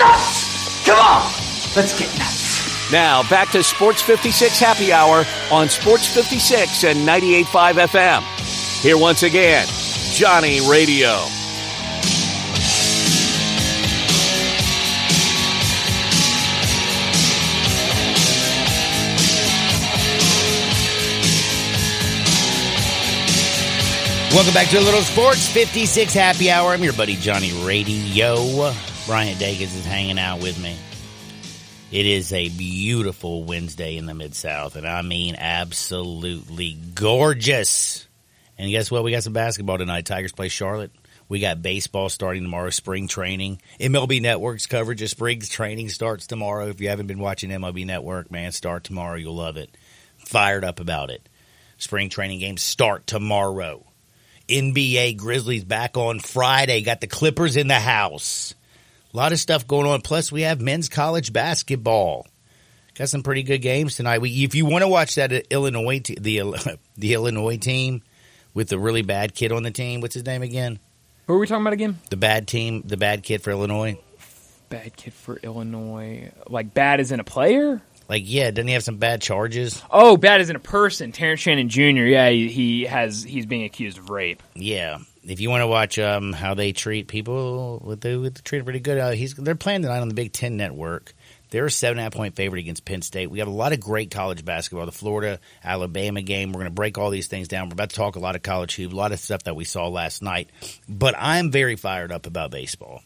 nuts! Come on, let's get nuts. Now, back to Sports 56 Happy Hour on Sports 56 and 98.5 FM. Here once again, Johnny Radio. Welcome back to a little Sports 56 Happy Hour. I'm your buddy Johnny Radio. Brian Dagans is hanging out with me. It is a beautiful Wednesday in the Mid South, and I mean absolutely gorgeous. And guess what? We got some basketball tonight. Tigers play Charlotte. We got baseball starting tomorrow, spring training. MLB Network's coverage of spring training starts tomorrow. If you haven't been watching MLB Network, man, start tomorrow. You'll love it. Fired up about it. Spring training games start tomorrow. NBA Grizzlies back on Friday. Got the Clippers in the house. A lot of stuff going on. Plus, we have men's college basketball. Got some pretty good games tonight. We, if you want to watch that Illinois, te- the the Illinois team with the really bad kid on the team, what's his name again? Who are we talking about again? The bad team, the bad kid for Illinois. Bad kid for Illinois. Like bad as in a player? Like, yeah, doesn't he have some bad charges? Oh, bad as in a person. Terrence Shannon Jr. Yeah, he, he has. He's being accused of rape. Yeah. If you want to watch um, how they treat people, they, they treat pretty good. Uh, he's they're playing tonight on the Big Ten Network. They're a seven and a half point favorite against Penn State. We got a lot of great college basketball. The Florida Alabama game. We're going to break all these things down. We're about to talk a lot of college hoops, a lot of stuff that we saw last night. But I'm very fired up about baseball.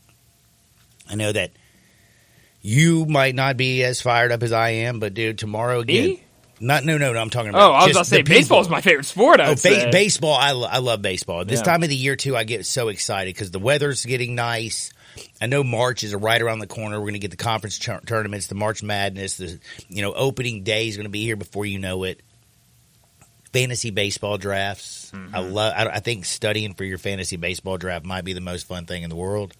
I know that you might not be as fired up as I am, but dude, tomorrow again. Me? Not no no no. I'm talking about. Oh, I was about to say baseball is my favorite sport. I Oh, ba- say. baseball! I, lo- I love baseball. This Yeah. time of the year too, I get so excited because the weather's getting nice. I know March is right around the corner. We're going to get the conference tur- tournaments, the March Madness, the you know opening day is going to be here before you know it. Fantasy baseball drafts. I love. I, I think studying for your fantasy baseball draft might be the most fun thing in the world.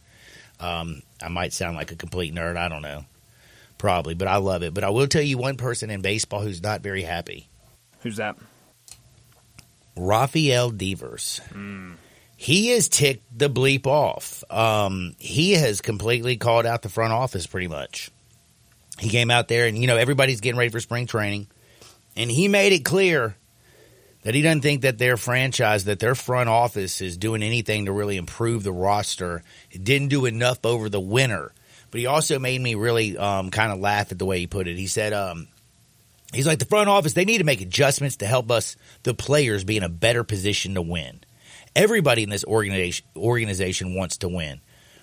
Um, I might sound like a complete nerd. I don't know, probably, but I love it. But I will tell you one person in baseball who's not very happy. Who's that? Rafael Devers. He has ticked the bleep off. Um, he has completely called out the front office pretty much. He came out there and, you know, everybody's getting ready for spring training. And he made it clear that he doesn't think that their franchise, that their front office is doing anything to really improve the roster. It didn't do enough over the winter. But he also made me really um, kind of laugh at the way he put it. He said, um, He's like the front office. They need to make adjustments to help us, the players, be in a better position to win. Everybody in this organization organization wants to win.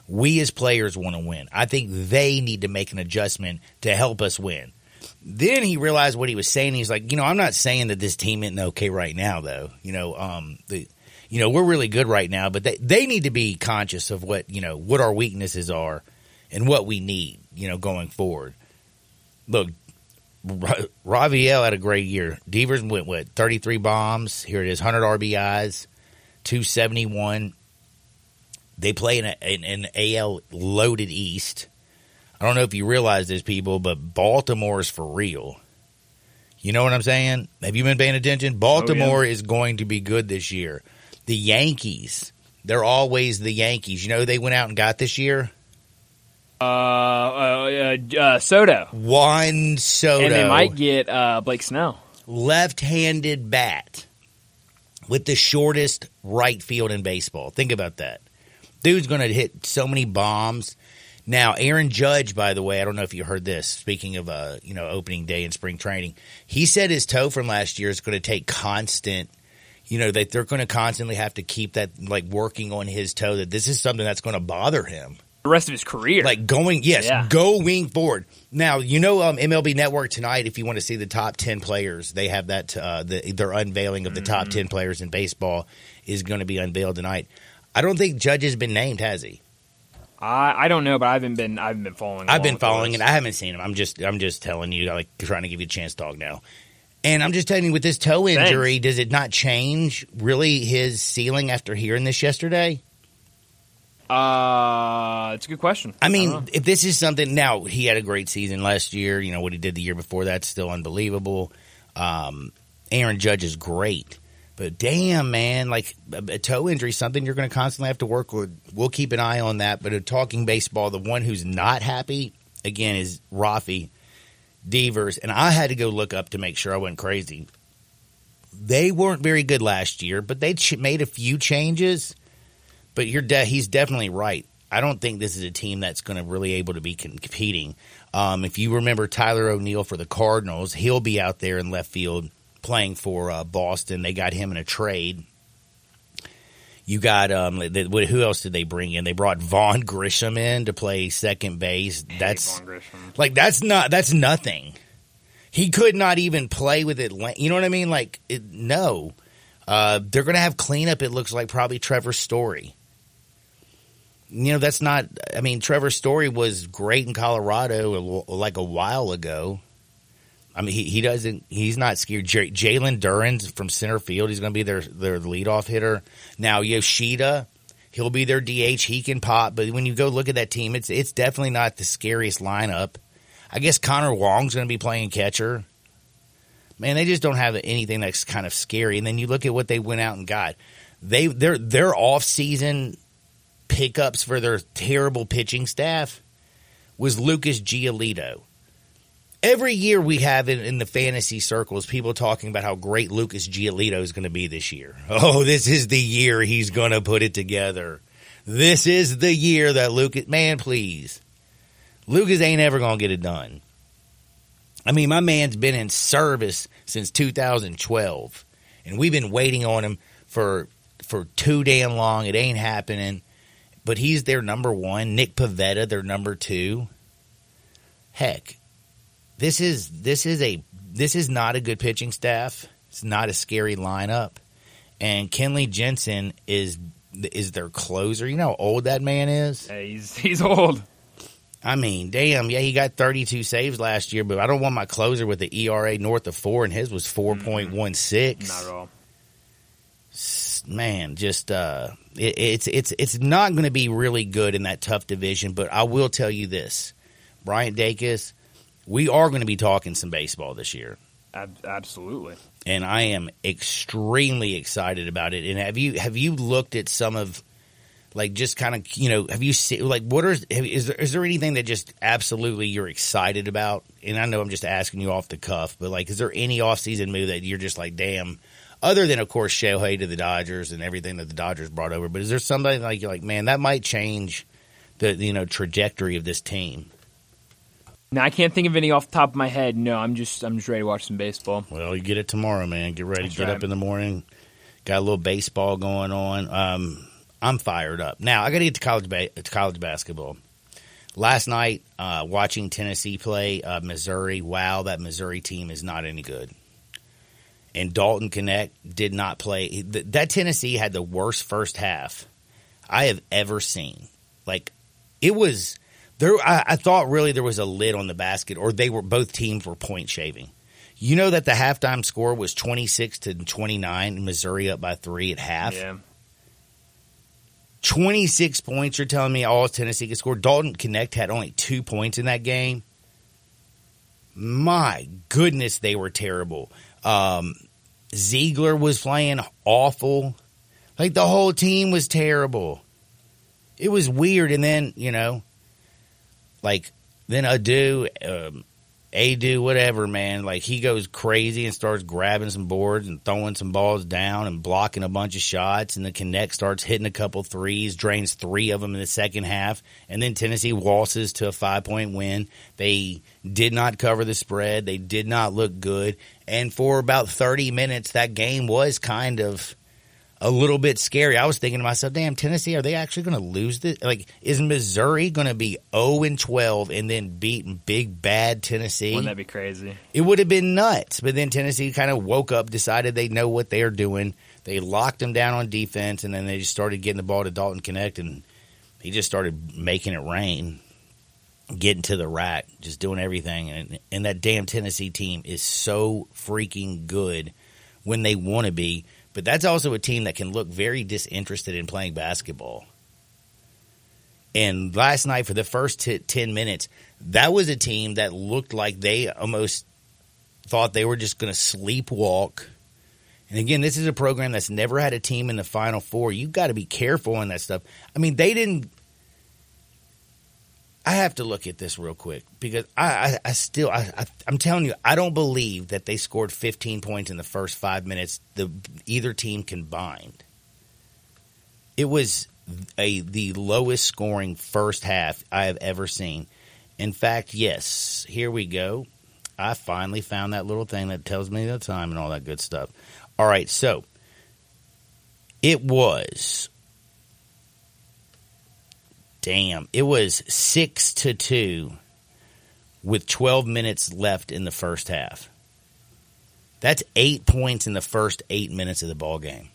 We as players want to win. I think they need to make an adjustment to help us win. Then he realized what he was saying. He's like, you know, I'm not saying that this team isn't okay right now, though. You know, um, the, you know, we're really good right now, but they they need to be conscious of what you know what our weaknesses are and what we need. You know, going forward. Look, Ra- Rafael had a great year. Devers went what thirty three bombs. Here it is, hundred RBIs, two seventy one. They play in, an AL loaded East. I don't know if you realize this, people, but Baltimore is for real. You know what I'm saying? Have you been paying attention? Oh, Baltimore is going to be good this year. The Yankees, they're always the Yankees. You know they went out and got this year? Uh, uh, uh, Soto. Juan Soto. And they might get uh, Blake Snell. left-handed bat with the shortest right field in baseball. Think about that. Dude's going to hit so many bombs. Now, Aaron Judge, by the way, I don't know if you heard this. Speaking of, uh, you know, opening day in spring training, he said his toe from last year is going to take constant. You know that they're going to constantly have to keep that like working on his toe. That this is something that's going to bother him The rest of his career. like going yes Yeah. going forward now you know um, mlb network tonight if you want to see the top 10 players they have that uh, the, their unveiling of the top Mm-hmm. 10 players in baseball is going to be unveiled tonight i don't think judge has been named has he I, I don't know, but I haven't been I haven't been following. i've been following it i haven't seen him i'm just i'm just telling you like trying to give you a chance to talk now and i'm just telling you with this toe injury does it not change really his ceiling after hearing this yesterday Uh, it's a good question. I mean, know. if this is something now, he had a great season last year. You know what he did the year before that's still unbelievable. Um, Aaron Judge is great, But damn, man, like a, a toe injury, something you're going to constantly have to work with. We'll keep an eye on that. But talking baseball, the one who's not happy again is Rafi Devers, and I had to go look up to make sure I wasn't crazy. They weren't very good last year, but they ch- made a few changes. But you're de- he's definitely right. I don't think this is a team that's going to really able to be competing. Um, if you remember Tyler O'Neill for the Cardinals, he'll be out there in left field playing for uh, Boston. They got him in a trade. You got um, who else did they bring in? They brought Vaughn Grissom in to play second base. That's like that's not that's nothing. He could not even play with it. You know what I mean? Like it, no, uh, they're going to have cleanup. It looks like probably Trevor Story. You know that's not. I mean, Trevor Story was great in Colorado like a while ago. I mean, he, he doesn't. He's not scared. J- Jarren Duran's from center field. He's going to be their their leadoff hitter. Now Yoshida, he'll be their DH. He can pop, but when you go look at that team, it's it's definitely not the scariest lineup. I guess Connor Wong's going to be playing catcher. Man, they just don't have anything that's kind of scary. And then you look at what they went out and got. They their their off season pickups for their terrible pitching staff was Lucas Giolito every year we have in, in, the fantasy circles people talking about how great Lucas Giolito is going to be this year. Oh, this is the year he's going to put it together. This is the year that Lucas, man, please. Lucas ain't ever going to get it done. I mean, my man's been in service since 2012, and we've been waiting on him for for too damn long. It ain't happening. But he's their number one. Nick Pivetta, their number two. Heck, this is this is a this is not a good pitching staff. It's not a scary lineup. And Kenley Jansen is is their closer. You know how old that man is? Hey, he's he's old. I mean, damn, yeah, he got 32 saves last year, but I don't want my closer with the ERA north of 4 and his was 4.16. Mm-hmm. Not at all. Man, just uh it, it's it's it's not going to be really good in that tough division, but I will tell you this. Bryant Dacus we are going to be talking some baseball this year. Absolutely. And I am extremely excited about it. And have you have you looked at some of like just kind of you know have you seen like what are is there, is there anything that just absolutely you're excited about? And I know I'm just asking you off the cuff, but like is there any offseason move that you're just like damn other than of course Shohei to the Dodgers and everything that the Dodgers brought over, but is there somebody like you're like man that might change the you know trajectory of this team? Now I can't think of any off the top of my head. No, I'm just I'm just ready to watch some baseball. Well, you get it tomorrow, man. Get ready. That's get right. up in the morning. Got a little baseball going on. Um, I'm fired up. Now I got to get to college ba- to college basketball. Last night, uh, watching Tennessee play uh, Missouri. Wow, that Missouri team is not any good. And Dalton Knecht did not play. That Tennessee had the worst first half I have ever seen. Like it was there, I, I thought really there was a lid on the basket, or they were both teams were point shaving. You know that the halftime score was twenty six to twenty nine, Missouri up by three at half. Yeah. 26 points, you're telling me all Tennessee could score. Dalton Knecht had only two points in that game. My goodness, they were terrible. Um, Zeigler was playing awful. Like the whole team was terrible. It was weird. And then, you know, like then Aidoo, um, Aidoo, whatever, man. Like he goes crazy and starts grabbing some boards and throwing some balls down and blocking a bunch of shots. And the Knecht starts hitting a couple threes, drains three of them in the second half. And then Tennessee waltzes to a five point win. They did not cover the spread. They did not look good. And for about 30 minutes, that game was kind of a little bit scary. I was thinking to myself, damn, Tennessee, are they actually going to lose this? Like, is Missouri going to be 0 and 12 and then beat big bad Tennessee? Wouldn't that be crazy? It would have been nuts. But then Tennessee kind of woke up, decided they know what they're doing. They locked them down on defense, and then they just started getting the ball to Dalton Knecht, and he just started making it rain, getting to the rack, just doing everything. And, and that damn Tennessee team is so freaking good when they want to be but that's also a team that can look very disinterested in playing basketball. And last night, for the first t- 10 minutes, that was a team that looked like they almost thought they were just going to sleepwalk And again, this is a program that's never had a team in the Final Four. You've got to be careful in that stuff. I mean, they didn't. I have to look at this real quick because I, I, I still, I, I, I'm telling you, I don't believe that they scored 15 points in the first five minutes. The either team combined. It was a the lowest scoring first half I have ever seen. In fact, yes, here we go. I finally found that little thing that tells me the time and all that good stuff. All right, so it was damn, it was 6 to 2 with 12 minutes left in the first half. That's 8 points in the first 8 minutes of the ball game.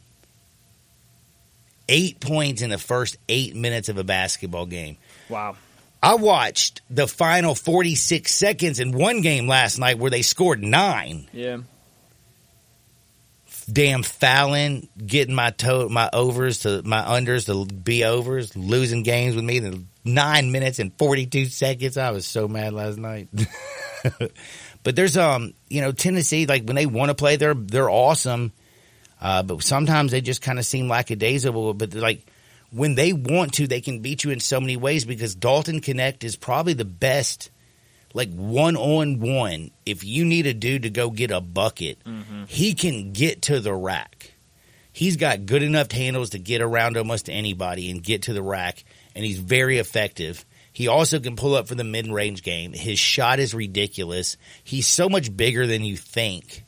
8 points in the first 8 minutes of a basketball game. Wow. I watched the final 46 seconds in one game last night where they scored 9 Yeah. Damn Fallon getting my to- my overs to my unders to be overs, losing games with me in nine minutes and forty two seconds. I was so mad last night. but there's um you know Tennessee like when they want to play they're they're awesome, uh, but sometimes they just kind of seem lackadaisical. But like when they want to, they can beat you in so many ways because Dalton Knecht is probably the best like one on one, if you need a dude to go get a bucket, mm-hmm. he can get to the rack. He's got good enough handles to get around almost anybody and get to the rack, and he's very effective. He also can pull up for the mid range game. His shot is ridiculous. He's so much bigger than you think.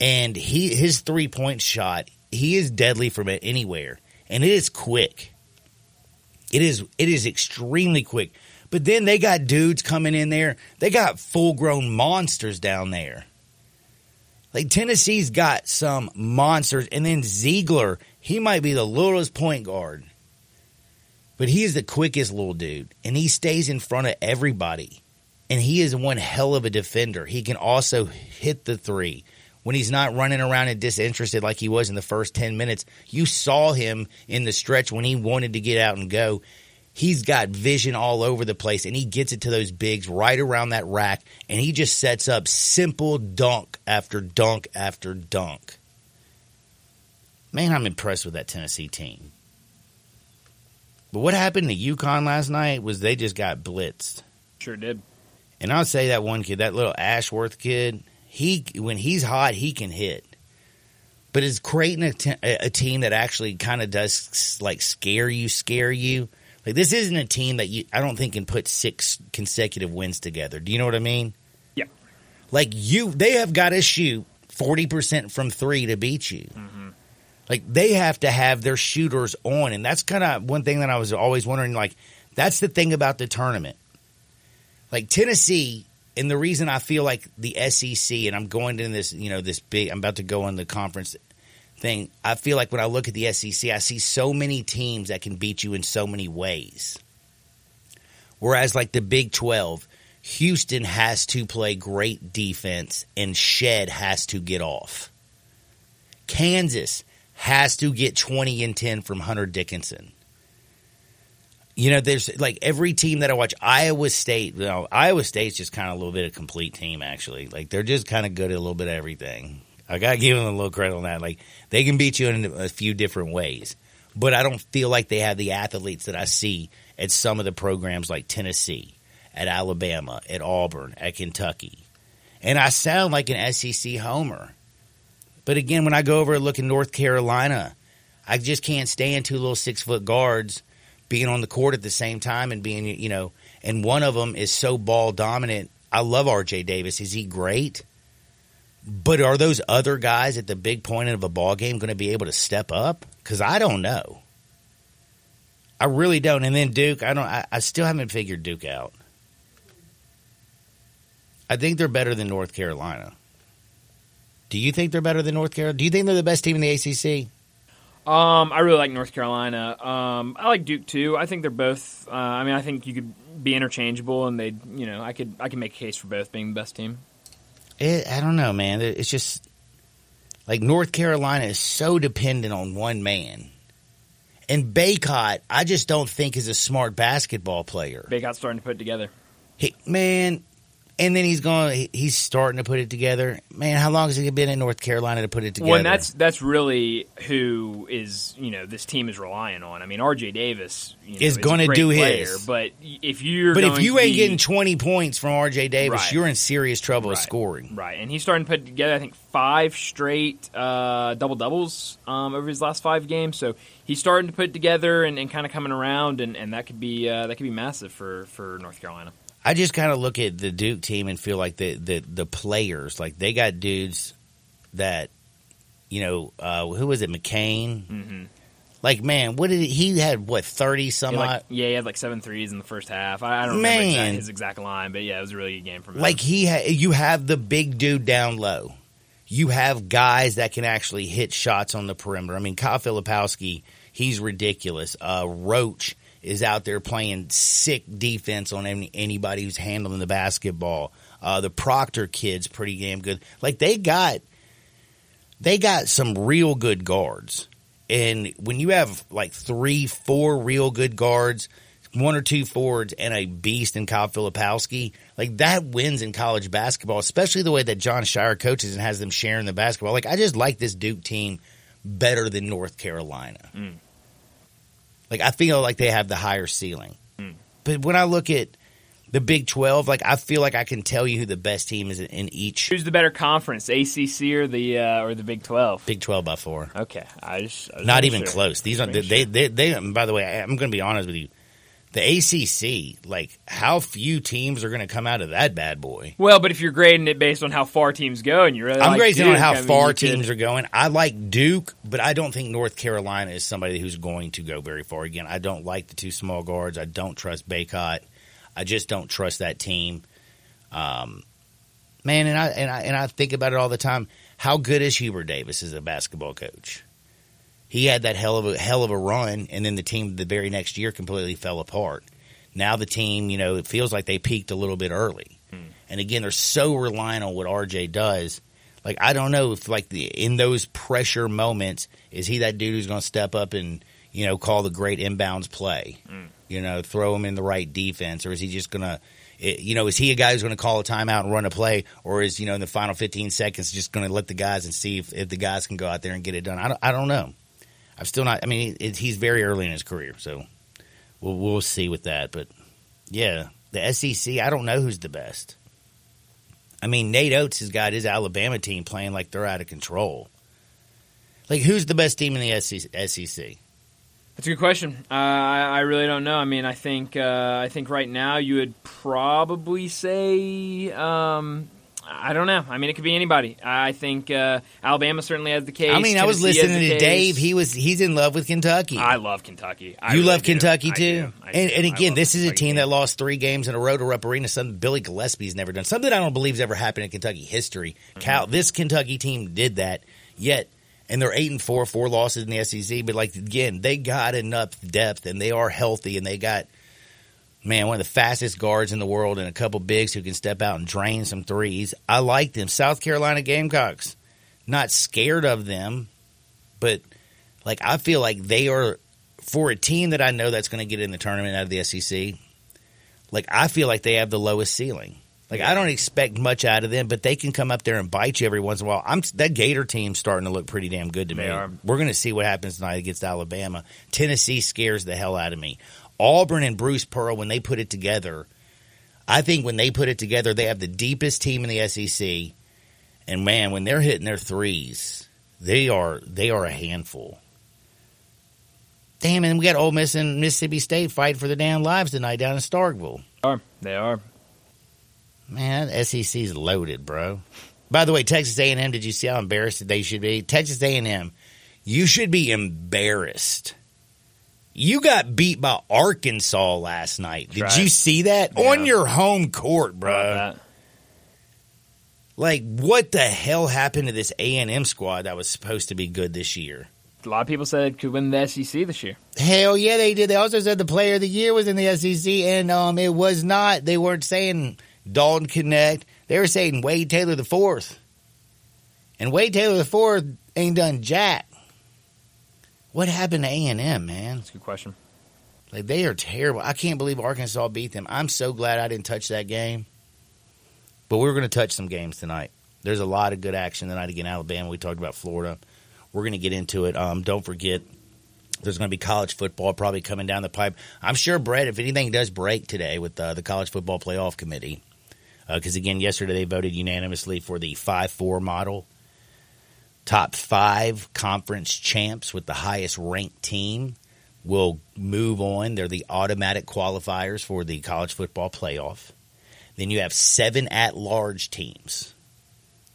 And he his three point shot, he is deadly from anywhere. And it is quick. It is it is extremely quick. But then they got dudes coming in there. They got full grown monsters down there. Like Tennessee's got some monsters, and then Zeigler, he might be the littlest point guard, but he is the quickest little dude, and he stays in front of everybody. And he is one hell of a defender. He can also hit the three when he's not running around and disinterested like he was in the first 10 minutes. You saw him in the stretch when he wanted to get out and go. He's got vision all over the place and he gets it to those bigs right around that rack and he just sets up simple dunk after dunk after dunk. Man, I'm impressed with that Tennessee team. But what happened to UConn last night was they just got blitzed. Sure did. And I'll say that one kid, that little Ashworth kid, he when he's hot, he can hit. But is Creighton a, te- a team that actually kind of does like scare you, scare you? Like this isn't a team that you I don't think can put six consecutive wins together. Do you know what I mean? Yeah. Like you, they have got to shoot forty percent from three to beat you. Mm-hmm. Like they have to have their shooters on, and that's kind of one thing that I was always wondering. Like that's the thing about the tournament. Like Tennessee, and the reason I feel like the SEC, and I'm going in this, you know, this big. I'm about to go on the conference thing. I feel like when I look at the SEC, I see so many teams that can beat you in so many ways. Whereas, like the Big 12, Houston has to play great defense and Shead has to get off. Kansas has to get 20 and 10 from Hunter Dickinson. You know, there's like every team that I watch, Iowa State, you know, Iowa State's just kind of a little bit of a complete team, actually. Like they're just kind of good at a little bit of everything. I got to give them a little credit on that. Like they can beat you in a few different ways, but I don't feel like they have the athletes that I see at some of the programs like Tennessee, at Alabama, at Auburn, at Kentucky. And I sound like an SEC homer. But again, when I go over and look in North Carolina, I just can't stand two little six foot guards being on the court at the same time and being, you know, and one of them is so ball dominant. I love RJ Davis. Is he great? But are those other guys at the big point of a ball game going to be able to step up? Because I don't know. I really don't. And then Duke, I don't. I, I still haven't figured Duke out. I think they're better than North Carolina. Do you think they're better than North Carolina? Do you think they're the best team in the ACC? Um, I really like North Carolina. Um, I like Duke too. I think they're both. Uh, I mean, I think you could be interchangeable, and they, you know, I could I can make a case for both being the best team. It, I don't know, man. It's just like North Carolina is so dependent on one man. And Bacot, I just don't think is a smart basketball player. Bacot's starting to put it together. He, man, and then he's going. He's starting to put it together. Man, how long has he been in North Carolina to put it together? Well, and that's that's really who is you know this team is relying on. I mean, R.J. Davis you know, Is a gonna do player, his. but if you're but if you ain't be- getting twenty points from R.J. Davis, Right. you're in serious trouble Right. scoring. Right, and he's starting to put together, I think, five straight uh, double doubles um, over his last five games. So he's starting to put it together and, and kind of coming around, and, and that could be uh, that could be massive for, for North Carolina. I just kind of look at the Duke team and feel like the, the the players, like they got dudes that, you know, uh, who was it, McCain? Mm-hmm. Like, man, what did he, he had? What thirty some Yeah, like, yeah, he had like seven threes in the first half. I, I don't remember Man. exact, his exact line, but yeah, it was a really good game from him. Like he, ha- you have the big dude down low. You have guys that can actually hit shots on the perimeter. I mean, Kyle Filipowski, he's ridiculous. Uh, Roach is out there playing sick defense on any, anybody who's handling the basketball. Uh, the Proctor kid's pretty damn good. Like they got, they got some real good guards. And when you have like three, four real good guards, one or two forwards, and a beast in Kyle Filipowski, like that wins in college basketball, especially the way that Jon Scheyer coaches and has them sharing the basketball. Like I just like this Duke team better than North Carolina. Mm. Like I feel like they have the higher ceiling. Mm. But when I look at the Big Twelve, like I feel like I can tell you who the best team is in each who's the better conference, ACC or the uh, or the Big Twelve? Big Twelve by four. Okay, I just, I was Not even sure. close. These are they, Making they, they, they, By the way, I- I'm going to be honest with you. The ACC, like how few teams are going to come out of that bad boy. Well, but if you're grading it based on how far teams go, and you really I'm like grading on how I mean, far you could- teams are going. I like Duke, but I don't think North Carolina is somebody who's going to go very far. Again, I don't like the two small guards. I don't trust Bacot. I just don't trust that team. Um, man, and I and I and I think about it all the time. How good is Hubert Davis as a basketball coach? He had that hell of a hell of a run, and then the team the very next year completely fell apart. Now the team, you know, it feels like they peaked a little bit early. Hmm. And again, they're so reliant on what RJ does. Like I don't know if like the in those pressure moments, is he that dude who's going to step up and you know call the great inbounds play? Hmm. You know, throw him in the right defense, or is he just going to? You know, is he a guy who's going to call a timeout and run a play, or is you know in the final 15 seconds just going to let the guys and see if, if the guys can go out there and get it done? I don't, I don't know. I'm still not. I mean, it, he's very early in his career, so we'll we'll see with that. But yeah, the SEC, I don't know who's the best. I mean, Nate Oates has got his Alabama team playing like they're out of control. Like, who's the best team in the SEC? That's a good question. Uh, I, I really don't know. I mean, I think uh, I think right now you would probably say um, I don't know. I mean, it could be anybody. I think uh, Alabama certainly has the case. I mean, I was listening to case. Dave. He was he's in love with Kentucky. I love Kentucky. I you really love do. Kentucky too, and, and again, this is a team team. that lost three games in a row to Rupp Arena. Something Billy Gillispie's never done. Something I don't believe has ever happened in Kentucky history. Mm-hmm. Cal, this Kentucky team did that. Yet, and they're eight and four, four losses in the SEC. But like again, they got enough depth, and they are healthy, and they got man one of the fastest guards in the world, and a couple bigs who can step out and drain some threes. I like them. South Carolina Gamecocks, not scared of them, but like I feel like they are for a team that I know that's going to get in the tournament out of the SEC. Like I feel like they have the lowest ceiling. Like I don't expect much out of them, but they can come up there and bite you every once in a while. I'm that Gator team's starting to look pretty damn good to me. We're going to see what happens tonight against Alabama. Tennessee scares the hell out of me. Auburn and Bruce Pearl when they put it together, I think when they put it together, they have the deepest team in the SEC. And man, when they're hitting their threes, they are they are a handful. Damn, and we got Ole Miss and Mississippi State fighting for their damn lives tonight down in Starkville. They are. They are. Man, that SEC's loaded, bro. By the way, Texas A&M, did you see how embarrassed they should be? Texas A&M, you should be embarrassed. You got beat by Arkansas last night. Did Right. you see that Yeah. on your home court, bro? Like, what the hell happened to this A&M squad that was supposed to be good this year? A lot of people said it could win the SEC this year. Hell yeah, they did. They also said the player of the year was in the SEC, and um, it was not. They weren't saying Dalton Knecht. They were saying Wade Taylor the fourth, and Wade Taylor the fourth ain't done jack. What happened to A and M, man? That's a good question. Like they are terrible. I can't believe Arkansas beat them. I'm so glad I didn't touch that game. But we're going to touch some games tonight. There's a lot of good action tonight again. Alabama. We talked about Florida. We're going to get into it. Um, don't forget, there's going to be college football probably coming down the pipe. I'm sure, Brett, if anything does break today with uh, the college football playoff committee, because uh, again, yesterday they voted unanimously for the five-four model. Top five conference champs with the highest ranked team will move on. They're the automatic qualifiers for the college football playoff. Then you have seven at large teams.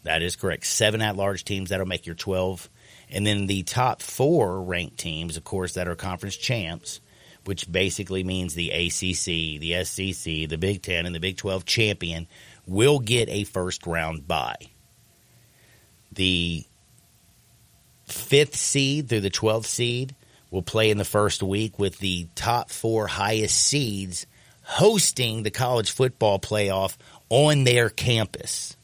That is correct. Seven at large teams. That'll make your 12. And then the top four ranked teams, of course, that are conference champs, which basically means the ACC, the SEC, the Big Ten, and the Big 12 champion, will get a first round bye. The fifth seed through the 12th seed will play in the first week with the top four highest seeds hosting the college football playoff on their campus,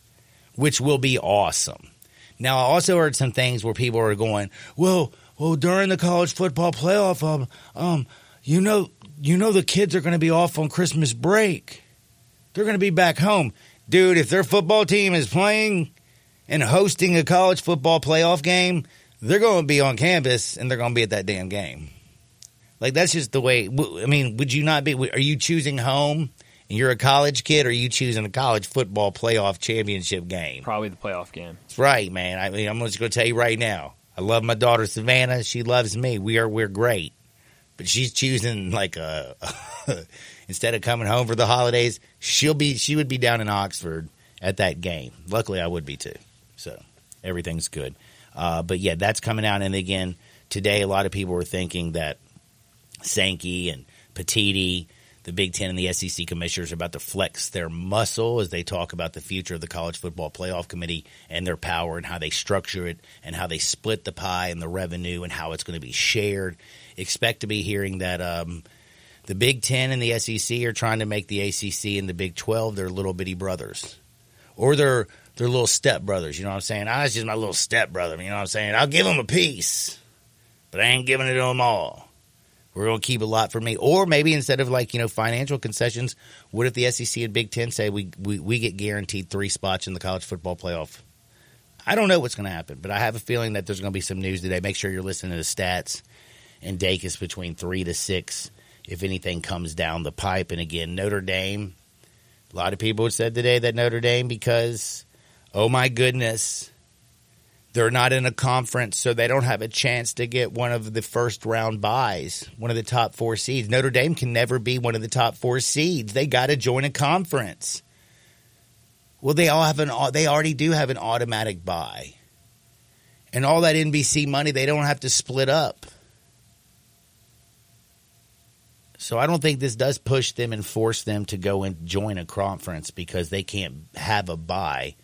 which will be awesome. Now, I also heard some things where people are going, "Well, well, during the college football playoff, um, um, you know, you know, the kids are going to be off on Christmas break. They're going to be back home, dude. If their football team is playing and hosting a college football playoff game, they're going to be on campus and they're going to be at that damn game." Like that's just the way. I mean, would you not be? Are you choosing home? And you're a college kid, or are you choosing a college football playoff championship game? Probably the playoff game. That's right, man. I mean, I'm just going to tell you right now. I love my daughter Savannah. She loves me. We are we're great, but she's choosing like uh, a instead of coming home for the holidays, she'll be she would be down in Oxford at that game. Luckily, I would be too. So everything's good. Uh, but yeah, that's coming out. And again, today a lot of people were thinking that Sankey and Petitti, the Big Ten and the SEC commissioners, are about to flex their muscle as they talk about the future of the College Football Playoff Committee and their power and how they structure it and how they split the pie and the revenue and how it's going to be shared. Expect to be hearing that um, the Big Ten and the SEC are trying to make the ACC and the Big Twelve their little bitty brothers, or their their little step brothers. You know what I'm saying? I was just my little step brother. You know what I'm saying? I'll give them a piece, but I ain't giving it to them all. We're going to keep a lot for me. Or maybe instead of like, you know, financial concessions, what if the SEC and Big Ten say we, we, we get guaranteed three spots in the college football playoff? I don't know what's going to happen, but I have a feeling that there's going to be some news today. Make sure you're listening to the stats and Dacus between three to six if anything comes down the pipe. And again, Notre Dame, a lot of people said today that Notre Dame because, oh my goodness, they're not in a conference, so they don't have a chance to get one of the first round buys, one of the top four seeds. Notre Dame can never be one of the top four seeds. They got to join a conference. Well, they all have an they already do have an automatic buy, and all that NBC money they don't have to split up. So I don't think this does push them and force them to go and join a conference because they can't have a buy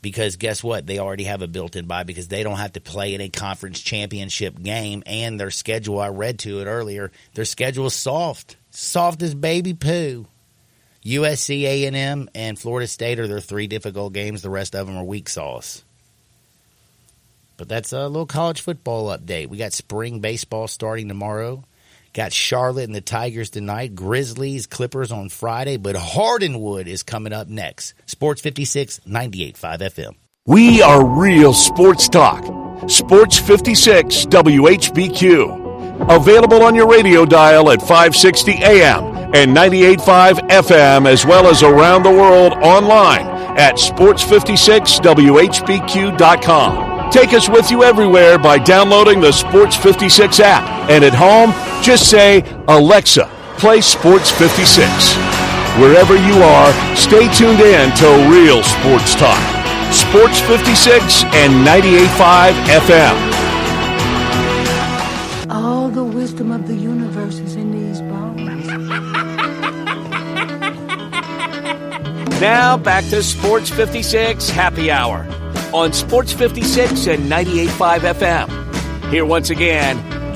because guess what? They already have a built in bye because they don't have to play in a conference championship game and their schedule, I read to it earlier, their schedule is soft. Soft as baby poo. USC, A&M, and Florida State are their three difficult games. The rest of them are weak sauce. But that's a little college football update. We got spring baseball starting tomorrow. Got Charlotte and the Tigers tonight, Grizzlies, Clippers on Friday, but Hardenwood is coming up next. Sports 56, 98.5 FM. We are real sports talk. Sports 56 WHBQ. Available on your radio dial at 560 AM and 98.5 FM, as well as around the world online at sports56whbq.com. Take us with you everywhere by downloading the Sports 56 app. And at home, just say, Alexa, play Sports 56. Wherever you are, stay tuned in to Real Sports Talk. Sports 56 and 98.5 FM. All the wisdom of the universe is in these bones. Now back to Sports 56 Happy Hour on Sports 56 and 98.5 FM. Here once again,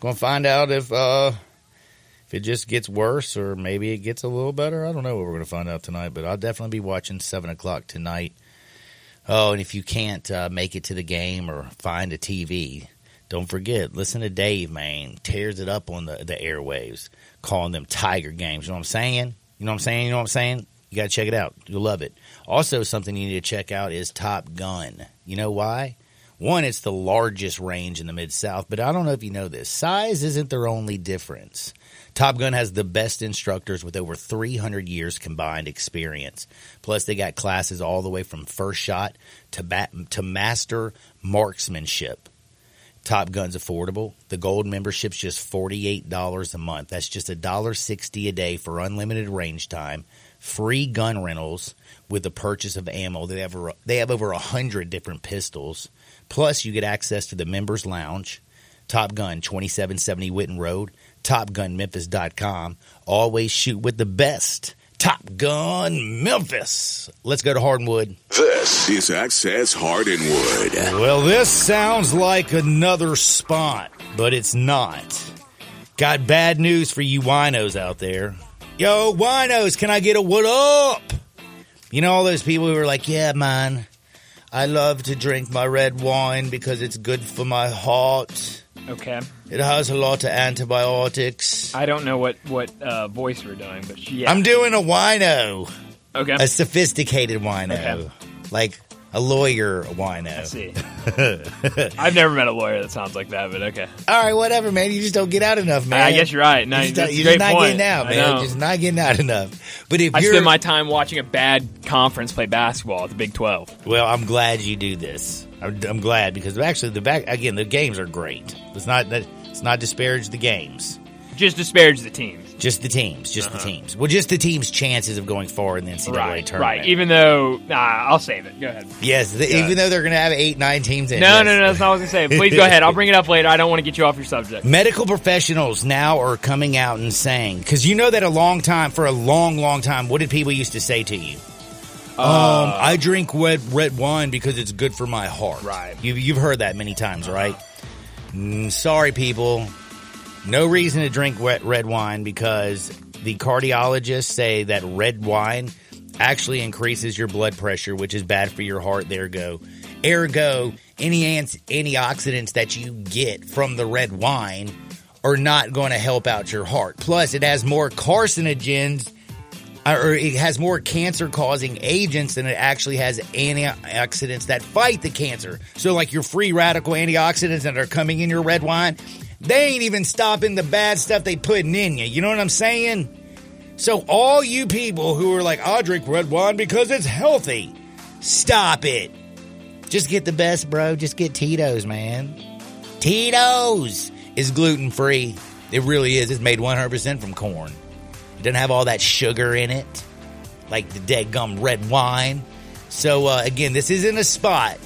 Gonna find out if uh if it just gets worse or maybe it gets a little better. I don't know what we're gonna find out tonight, but I'll definitely be watching seven o'clock tonight. Oh, and if you can't uh, make it to the game or find a TV, don't forget, listen to Dave, man. Tears it up on the, the airwaves, calling them Tiger games. You know what I'm saying? You know what I'm saying? You know what I'm saying? You got to check it out. You'll love it. Also, something you need to check out is Top Gun. You know why? One, it's the largest range in the Mid South, but I don't know if you know this. Size isn't their only difference. Top Gun has the best instructors with over 300 years combined experience. Plus, they got classes all the way from first shot to, bat- to master marksmanship. Top Gun's affordable. The gold membership's just $48 a month. That's just $1.60 a day for unlimited range time, free gun rentals with the purchase of ammo. They have they have over 100 different pistols. Plus, you get access to the members lounge, Top Gun 2770 Whitten Road, TopGunMemphis.com. Always shoot with the best. Top Gun Memphis. Let's go to Hardwood. This is Access Hardwood. Well, this sounds like another spot, but it's not. Got bad news for you winos out there. Yo, winos, can I get a what up? You know all those people who are like, yeah, man, I love to drink my red wine because it's good for my heart. Okay. It has a lot of antibiotics. I don't know what what uh, voice we're doing, but yeah. I'm doing a wino, okay. a sophisticated wino, Okay. like a lawyer wino. I see. I've never met a lawyer that sounds like that, but okay. All right, whatever, man. You just don't get out enough, man. I guess you're right. No, you're just, you're just not point. getting out, man. know. Just not getting out enough. But if I you're, spend my time watching a bad conference play basketball at the Big 12. well, I'm glad you do this. I'm, I'm glad because actually the back again the games are great. It's not that it's not disparage the games, Just disparage the teams. Just the teams, just the teams. Well, just the teams' chances of going far in the NCAA Uh-huh. Right, tournament. right. Even though, nah, I'll save it. Go ahead. yes, the, even though they're going to have eight, nine teams in. No, yes. no, no, that's not what I was going to say. Please go ahead. I'll bring it up later. I don't want to get you off your subject. Medical professionals now are coming out and saying, because you know that a long time, for a long, long time, what did people used to say to you? Uh, um, I drink red red wine because it's good for my heart. Right. You, you've heard that many times, right? Mm, sorry, people. No reason to drink wet red wine because the cardiologists say that red wine actually increases your blood pressure, which is bad for your heart. There go. Ergo, any ants- antioxidants that you get from the red wine are not going to help out your heart. Plus, it has more carcinogens or it has more cancer causing agents than it actually has antioxidants that fight the cancer. So, like your free radical antioxidants that are coming in your red wine, they ain't even stopping the bad stuff they putting in you. You know what I'm saying? So, all you people who are like, I drink red wine because it's healthy, stop it. Just get the best, bro. Just get Tito's, man. Tito's is gluten free. It really is. It's made 100% from corn. It doesn't have all that sugar in it, like the dead gum red wine. So uh, again, this isn't a spot.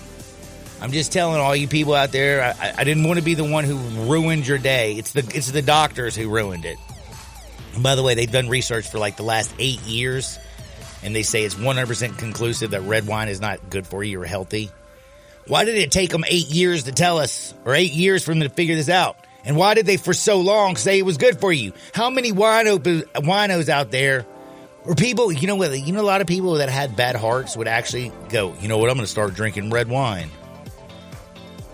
I'm just telling all you people out there. I, I- didn't want to be the one who ruined your day. It's the it's the doctors who ruined it. And by the way, they've done research for like the last eight years, and they say it's 100% conclusive that red wine is not good for you or healthy. Why did it take them eight years to tell us, or eight years for them to figure this out? And why did they for so long say it was good for you? How many wino, winos out there, or people, you know what, you know a lot of people that had bad hearts would actually go, you know what, I'm going to start drinking red wine.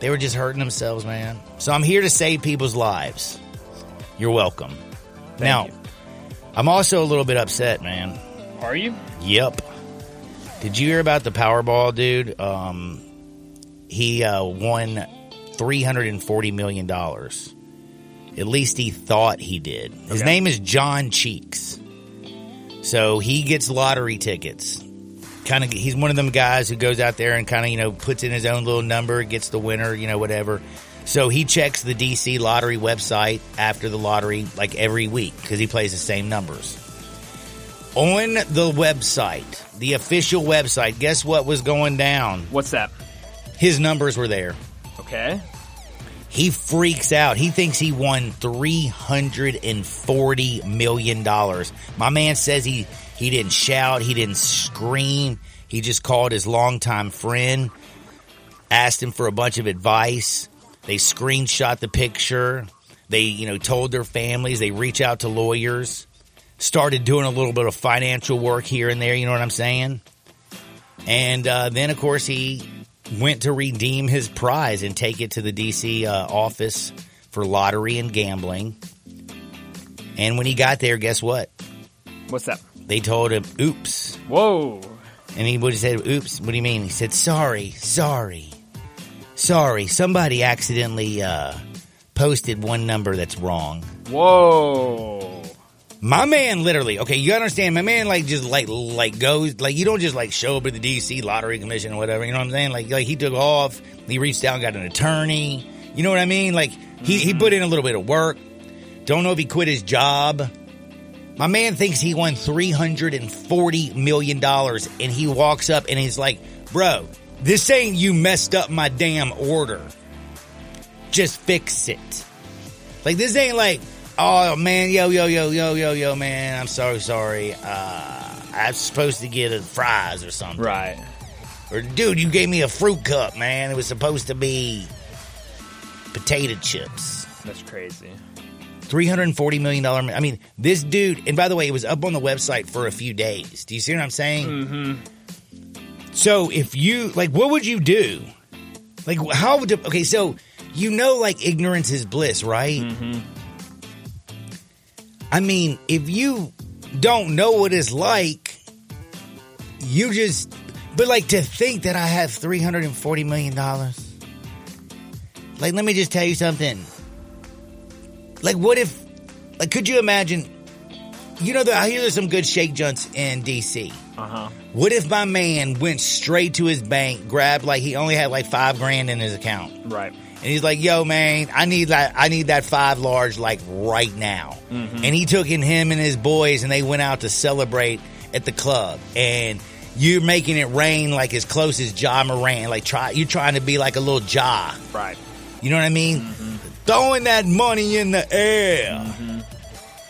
They were just hurting themselves, man. So I'm here to save people's lives. You're welcome. now, you. I'm also a little bit upset, man. Are you? Yep. Did you hear about the Powerball dude? Um, he uh, won three hundred and forty million dollars. At least he thought he did. His Okay. name is John Cheeks. So he gets lottery tickets. Kind of, he's one of them guys who goes out there and kind of, you know, puts in his own little number, gets the winner, you know, whatever. So he checks the DC lottery website after the lottery, like every week, because he plays the same numbers. On the website, the official website, guess what was going down? What's that? His numbers were there. Okay. He freaks out. He thinks he won three hundred and forty million dollars. My man says he he didn't shout, he didn't scream. He just called his longtime friend, asked him for a bunch of advice. They screenshot the picture. They, you know, told their families. They reach out to lawyers. Started doing a little bit of financial work here and there. You know what I'm saying? And uh, then, of course, he went to redeem his prize and take it to the DC uh, office for lottery and gambling. And when he got there, guess what? What's that? They told him, "Oops." Whoa. And he would have said, "Oops." What do you mean? He said, "Sorry, sorry, sorry. Somebody accidentally uh, posted one number that's wrong." Whoa. My man, literally. Okay, you gotta understand? My man, like, just like, like goes, like, you don't just like show up at the DC Lottery Commission or whatever. You know what I'm saying? Like, like he took off. He reached out, and got an attorney. You know what I mean? Like, he he put in a little bit of work. Don't know if he quit his job. My man thinks he won three hundred and forty million dollars, and he walks up and he's like, "Bro, this ain't you messed up my damn order. Just fix it." Like this ain't like, oh man, yo yo yo yo yo yo man, I'm so sorry. Uh, I'm supposed to get a fries or something. Right. Or dude, you gave me a fruit cup, man. It was supposed to be potato chips. That's crazy. Three hundred and forty million dollar. I mean, this dude. And by the way, it was up on the website for a few days. Do you see what I'm saying? Mm-hmm. So if you like, what would you do? Like, how would? Okay, so you know, like ignorance is bliss, right? Mm-hmm. I mean, if you don't know what it's like, you just. But like to think that I have three hundred and forty million dollars. Like, let me just tell you something. Like, what if? Like, could you imagine? You know, I hear there's some good shake junts in DC. Uh huh. What if my man went straight to his bank, grabbed like he only had like five grand in his account, Right. and he's like, "Yo, man, I need that. I need that five large like right now." And he took in him and his boys, and they went out to celebrate at the club. And you're making it rain like as close as Ja Morant. Like try, you're trying to be like a little Ja. Right. You know what I mean? Throwing that money in the air.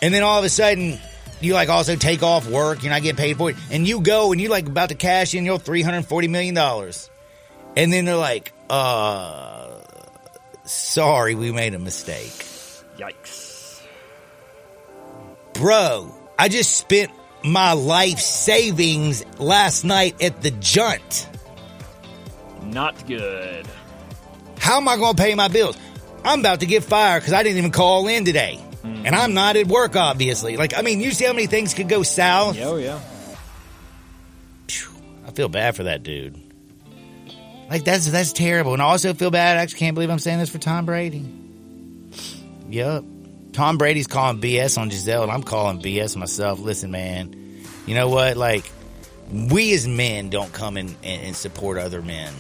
And then all of a sudden, you like also take off work, you're not getting paid for it, and you go and you like about to cash in your $340 million. And then they're like, uh, sorry, we made a mistake. Yikes. Bro, I just spent my life savings last night at the junt. Not good. How am I going to pay my bills? I'm about to get fired because I didn't even call in today. Hmm. And I'm not at work, obviously. Like, I mean, you see how many things could go south? Oh yeah. I feel bad for that dude. Like, that's that's terrible. And I also feel bad. I actually can't believe I'm saying this for Tom Brady. Yup. Tom Brady's calling BS on Gisele, and I'm calling BS myself. Listen, man, you know what? Like, we as men don't come in and, and support other men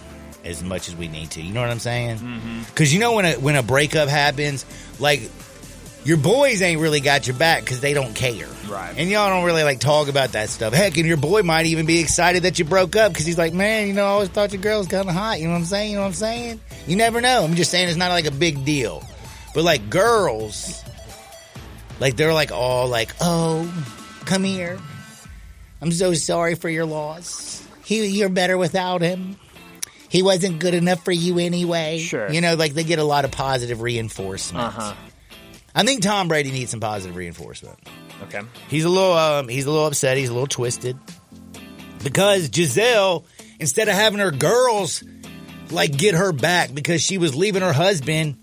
as much as we need to. You know what I'm saying? Because you know when a when a breakup happens, like your boys ain't really got your back because they don't care. Right. And y'all don't really like talk about that stuff. Heck, and your boy might even be excited that you broke up because he's like, man, you know, I always thought your girl was kind of hot. You know what I'm saying? You know what I'm saying? You never know. I'm just saying it's not like a big deal. But like girls, like they're like all like, oh, come here. I'm so sorry for your loss. He, you're better without him. He wasn't good enough for you anyway. Sure. You know, like they get a lot of positive reinforcement. Uh huh. I think Tom Brady needs some positive reinforcement. Okay. He's a little um, he's a little upset. He's a little twisted because Gisele, instead of having her girls like get her back because she was leaving her husband,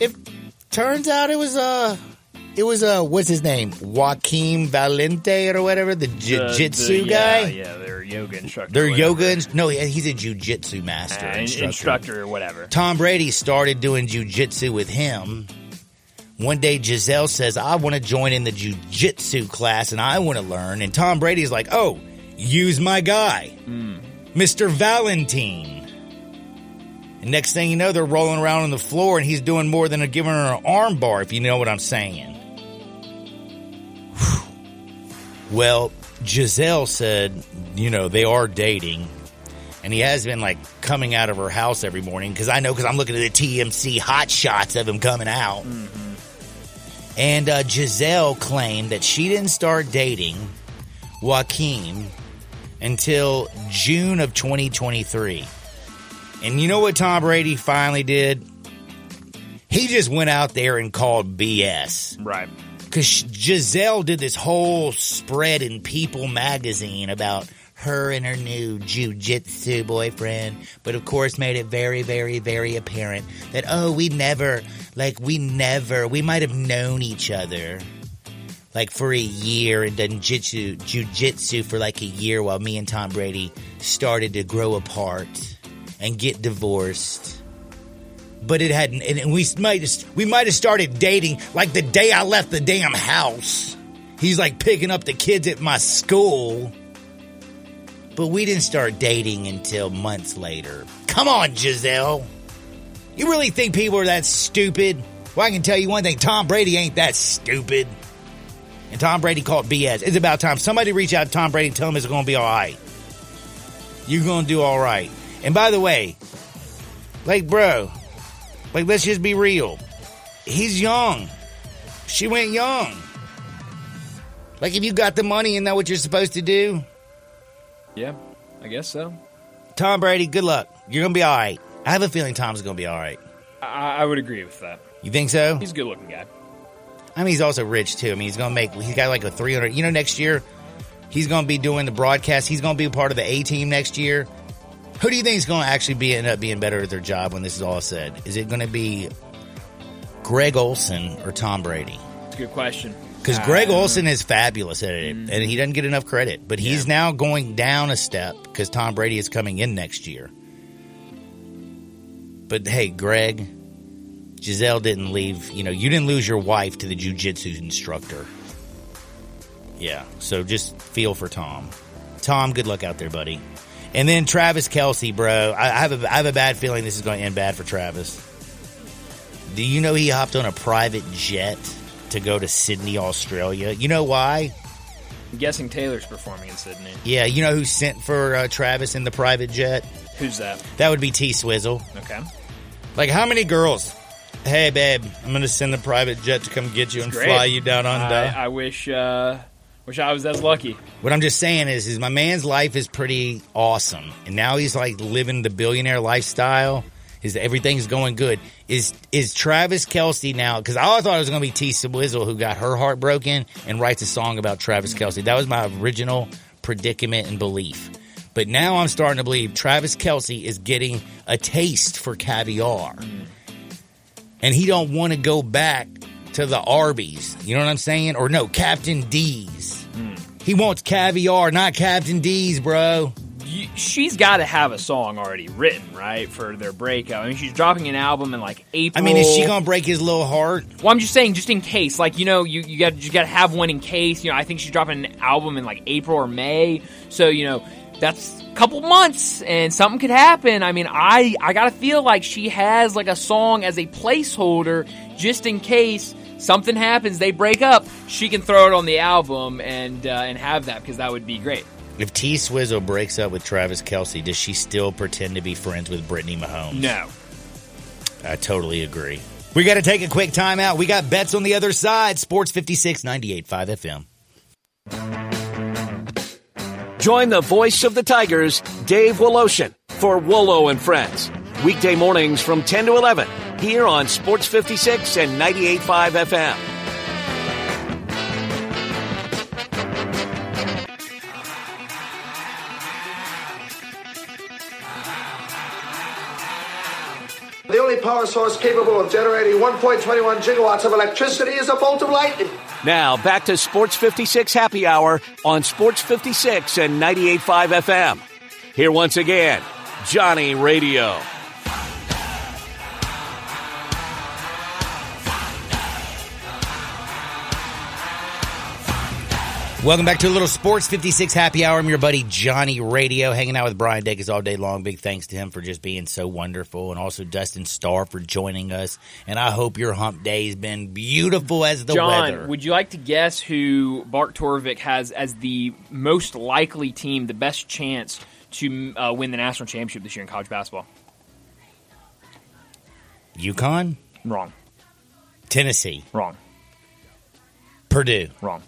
it turns out it was uh it was uh what's his name Joaquim Valente or whatever the The- jiu-jitsu the- guy. Yeah, yeah, their yoga instructor. Their yoga, no, he's a jiu-jitsu master, Uh, instructor. instructor or whatever. Tom Brady started doing jujitsu with him. One day, Gisele says, I want to join in the jujitsu class and I want to learn. And Tom Brady's like, Oh, use my guy, Mr. Valentine. And next thing you know, they're rolling around on the floor and he's doing more than a giving her an arm bar, if you know what I'm saying. Well, Gisele said, you know, they are dating. and he has been like coming out of her house every morning because I know because I'm looking at the TMZ hot shots of him coming out. And uh, Gisele claimed that she didn't start dating Joaquim until June of 2023. And you know what Tom Brady finally did? He just went out there and called BS. Right. Because Gisele did this whole spread in People magazine about her and her new jujitsu boyfriend, but of course made it very, very, very apparent that, oh, we never, like, we never, we might have known each other like for a year and done jitsu, jujitsu for like a year while me and Tom Brady started to grow apart and get divorced. But it hadn't, and we might we might have started dating like the day I left the damn house. He's like picking up the kids at my school. But we didn't start dating until months later. Come on, Gisele. You really think people are that stupid? Well, I can tell you one thing Tom Brady ain't that stupid. And Tom Brady called BS. It's about time somebody reach out to Tom Brady and tell him it's going to be all right. You're going to do all right. And by the way, like, bro, like, let's just be real. He's young. She went young. Like, if you got the money and know what you're supposed to do, Yeah, I guess so. Tom Brady, good luck. You're going to be all right. I have a feeling Tom's going to be all right. I, I would agree with that. You think so? He's a good looking guy. I mean, he's also rich too. I mean, he's going to make, he's got like a 300, you know, next year, he's going to be doing the broadcast. He's going to be a part of the A team next year. Who do you think is going to actually be end up being better at their job when this is all said? Is it going to be Greg Olsen or Tom Brady? It's a good question. Because Greg um, Olsen is fabulous at it, mm-hmm. and he doesn't get enough credit. But he's now going down a step because Tom Brady is coming in next year. But hey, Greg, Gisele didn't leave. You know, you didn't lose your wife to the jujitsu instructor. Yeah, so just feel for Tom. Tom, good luck out there, buddy. And then Travis Kelce, bro. I I have a I have a bad feeling this is going to end bad for Travis. Do you know he hopped on a private jet to go to Sydney, Australia? You know why? I'm guessing Taylor's performing in Sydney. Yeah, you know who sent for uh, Travis in the private jet? Who's that? That would be T Swizzle. Okay. Like, how many girls? Hey, babe, I'm going to send the private jet to come get you and Great. fly you down under. I, I wish uh, wish I was as lucky. What I'm just saying is, is my man's life is pretty awesome, and now he's like living the billionaire lifestyle. Is everything's going good. Is is Travis Kelce now? Because I thought it was going to be T Swizzle who got her heart broken and writes a song about Travis Kelce. That was my original predicament and belief. But now I'm starting to believe Travis Kelce is getting a taste for caviar, and he don't want to go back to the Arby's. You know what I'm saying? Or no, Captain D's. He wants caviar, not Captain D's, bro. You, she's got to have a song already written, right, for their breakup. I mean, she's dropping an album in like April. I mean, is she gonna break his little heart? Well, I'm just saying, just in case, like you know, you you got you got to have one in case. You know, I think she's dropping an album in like April or May, so you know that's a couple months, and something could happen. I mean, I I gotta feel like she has like a song as a placeholder, just in case something happens, they break up. She can throw it on the album and uh, and have that because that would be great. If T Swizzle breaks up with Travis Kelce, does she still pretend to be friends with Brittany Mahomes? No, I totally agree. We got to take a quick time out. We got bets on the other side. Sports 56, 98.5 FM. Join the voice of the Tigers, Dave Woloshin, for Wolo and Friends. Weekday mornings from 10 to 11 here on Sports 56 and 98.5 FM. The only power source capable of generating 1.21 gigawatts of electricity is a bolt of lightning. Now back to Sports 56 Happy Hour on Sports 56 and 98.5 FM. Here once again, Johnny Radio. Welcome back to a little Sports 56 Happy Hour. I'm your buddy Johnny Radio, hanging out with Brian Dacus all day long. Big thanks to him for just being so wonderful, and also Dustin Starr for joining us. And I hope your hump day has been beautiful as the John, weather. would you like to guess who Bart Torvik has as the most likely team, the best chance to uh, win the national championship this year in college basketball? UConn, Wrong. Tennessee, Wrong. Purdue. Wrong.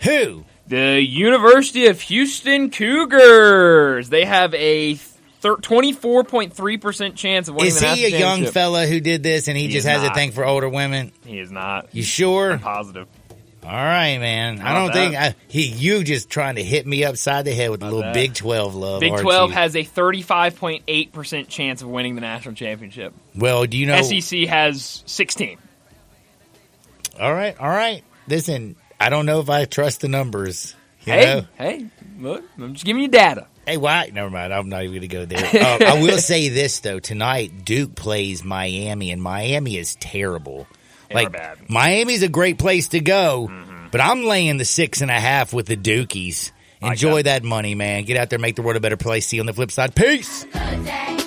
Who? The University of Houston Cougars. They have a thir- 24.3% chance of winning Is he a young fella who did this and he, He just has a thing for older women? He is not. You sure? I'm positive. All right, man. I don't think. I, he. You just trying to hit me upside the head with a little bad. Big Twelve love. Big aren't 12 you? has a 35.8% chance of winning the national championship. Well, do you know? SEC has 16. All right, all right. Listen, I don't know if I trust the numbers. You Hey, know? hey, look, I'm just giving you data. Hey, why? Never mind. I'm not even going to go there. Uh, I will say this though: tonight, Duke plays Miami, and Miami is terrible. They like bad. Miami's a great place to go, but I'm laying the six and a half with the Dukies. Enjoy that. that money, man. Get out there, make the world a better place. See you on the flip side. Peace. Good day.